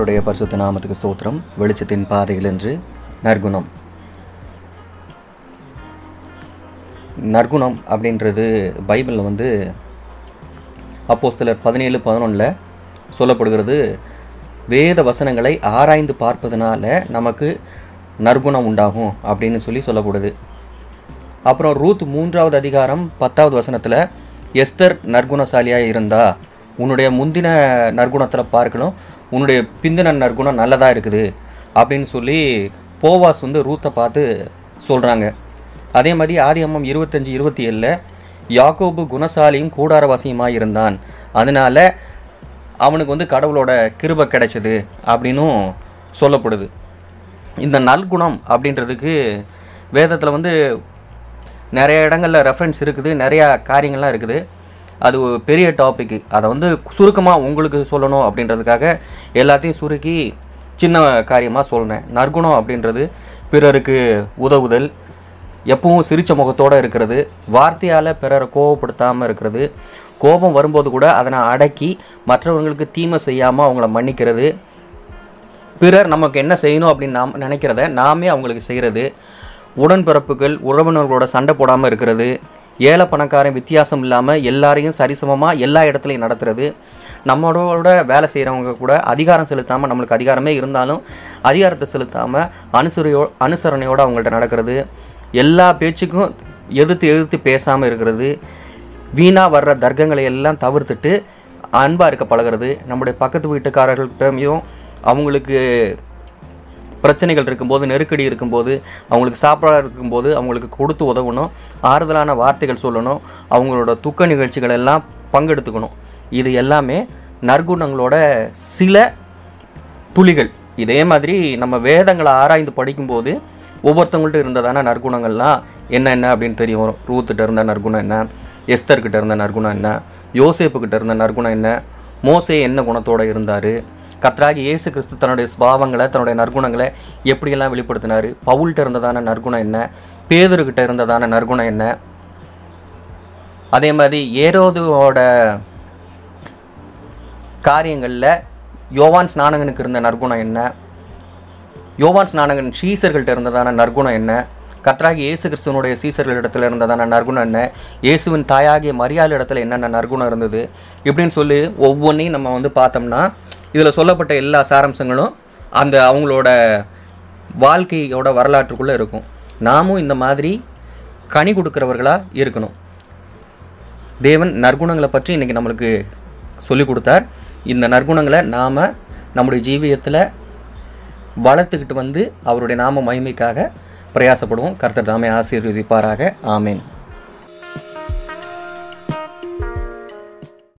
அவருடைய பரிசுத்த நாமத்துக்கு ஸ்தோத்திரம். வெளிச்சத்தின் பாதையில் என்று நற்குணம். நற்குணம் அப்படின்றது பைபிளில் வந்து அப்போஸ்தலர் பதினேழு பதினொன்றில் சொல்லப்படுகிறது. வேத வசனங்களை ஆராய்ந்து பார்ப்பதனால நமக்கு நற்குணம் உண்டாகும் அப்படின்னு சொல்லி சொல்லப்படுது. அப்புறம் ரூத் மூன்றாவது அதிகாரம் பத்தாவது வசனத்தில் எஸ்தர் நற்குணசாலியாக இருந்தா உன்னுடைய முந்தின நற்குணத்தில் பார்க்கணும் உன்னுடைய பிந்தின நற்குணம் நல்லதாக இருக்குது அப்படின்னு சொல்லி போவாஸ் வந்து ரூத்தை பார்த்து சொல்கிறாங்க அதே மாதிரி ஆதி அம்மம் இருபத்தஞ்சி இருபத்தி ஏழில் யாக்கோபு குணசாலியும் கூடாரவாசியுமாக இருந்தான். அதனால அவனுக்கு வந்து கடவுளோட கிருபை கிடைச்சது அப்படின்னும் சொல்லப்படுது. இந்த நல்குணம் அப்படின்றதுக்கு வேதத்தில் வந்து நிறைய இடங்களில் ரெஃபரன்ஸ் இருக்குது நிறையா காரியங்கள்லாம் இருக்குது. அது ஒரு பெரிய டாபிக்கு அதை வந்து சுருக்கமாக உங்களுக்கு சொல்லணும் அப்படின்றதுக்காக எல்லாத்தையும் சுருக்கி சின்ன காரியமாக சொல்லினேன் நற்குணம் அப்படின்றது பிறருக்கு உதவுதல் எப்பவும் சிரித்த முகத்தோடு இருக்கிறது வார்த்தையால் பிறரை கோவப்படுத்தாமல் இருக்கிறது கோபம் வரும்போது கூட அதனை அடக்கி மற்றவங்களுக்கு தீமை செய்யாமல் அவங்கள மன்னிக்கிறது. பிறர் நமக்கு என்ன செய்யணும் அப்படின்னு நாம் நினைக்கிறத நாமே அவங்களுக்கு செய்கிறது உடன்பிறப்புகள் உறவினர்களோட சண்டை போடாமல் இருக்கிறது. ஏழை பணக்காரன் வித்தியாசம் இல்லாமல் எல்லாரையும் சரிசமமாக எல்லா இடத்துலையும் நடத்துறது. நம்மளோட வேலை செய்கிறவங்க கூட அதிகாரம் செலுத்தாமல் நம்மளுக்கு அதிகாரமே இருந்தாலும் அதிகாரத்தை செலுத்தாமல் அனுசரையோ அனுசரணையோடு அவங்கள்ட்ட நடக்கிறது. எல்லா பேச்சுக்கும் எதிர்த்து எதிர்த்து பேசாமல் இருக்கிறது. வீணாக வர்ற தர்க்கங்களை எல்லாம் தவிர்த்துட்டு அன்பாக இருக்க பழகிறது. நம்முடைய பக்கத்து வீட்டுக்காரர்கள்ட்டையும் அவங்களுக்கு பிரச்சனைகள் இருக்கும்போது நெருக்கடி இருக்கும்போது அவங்களுக்கு சாப்பாடு இருக்கும்போது அவங்களுக்கு கொடுத்து உதவணும் ஆறுதலான வார்த்தைகள் சொல்லணும் அவங்களோட துக்க நிகழ்ச்சிகள் எல்லாம் பங்கெடுத்துக்கணும். இது எல்லாமே நற்குணங்களோட சில துளிகள். இதே மாதிரி நம்ம வேதங்களை ஆராய்ந்து படிக்கும்போது ஒவ்வொருத்தவங்கள்ட்ட இருந்ததான நற்குணங்கள்லாம் என்னென்ன அப்படின்னு தெரிய வரும். ரூத்துகிட்ட இருந்த நற்குணம் என்ன? எஸ்தர்கிட்ட இருந்த நற்குணம் என்ன? யோசேப்புக்கிட்ட இருந்த நற்குணம் என்ன? மோசே என்ன குணத்தோடு இருந்தார்? கத்ராகி இயேசு கிறிஸ்து தன்னுடைய ஸ்பாவங்களை தன்னுடைய நற்குணங்களை எப்படியெல்லாம் வெளிப்படுத்தினார்? பவுல்கிட்ட இருந்ததான நற்குணம் என்ன? பேதர்கிட்ட இருந்ததான நற்குணம் என்ன? அதே மாதிரி ஏரோதுவோட காரியங்களில் யோவான் ஸ்நானகனுக்கு இருந்த நற்குணம் என்ன? யோவான் ஸ்நானகன் ஷீசர்கள்ட்ட இருந்ததான நற்குணம் என்ன? கத்ராகி இயேசு கிறிஸ்துவனுடைய சீசர்களிடத்தில் இருந்ததான நற்குணம் என்ன? இயேசுவின் தாயாகிய மரியாதை இடத்துல என்னென்ன நற்குணம் இருந்தது? இப்படின்னு சொல்லி ஒவ்வொன்றையும் நம்ம வந்து பார்த்தோம்னா இதில் சொல்லப்பட்ட எல்லா சாரம்சங்களும் அந்த அவங்களோட வாழ்க்கையோட வரலாற்றுக்குள்ளே இருக்கும். நாமும் இந்த மாதிரி கனி கொடுக்குறவர்களாக இருக்கணும். தேவன் நற்குணங்களை பற்றி இன்றைக்கி நம்மளுக்கு சொல்லி கொடுத்தார். இந்த நற்குணங்களை நாம் நம்முடைய ஜீவியத்தில் வளர்த்துக்கிட்டு வந்து அவருடைய நாம மகிமைக்காக பிரயாசப்படுவோம். கர்த்தர் தாமே ஆசீர்வதிப்பாராக. ஆமேன்.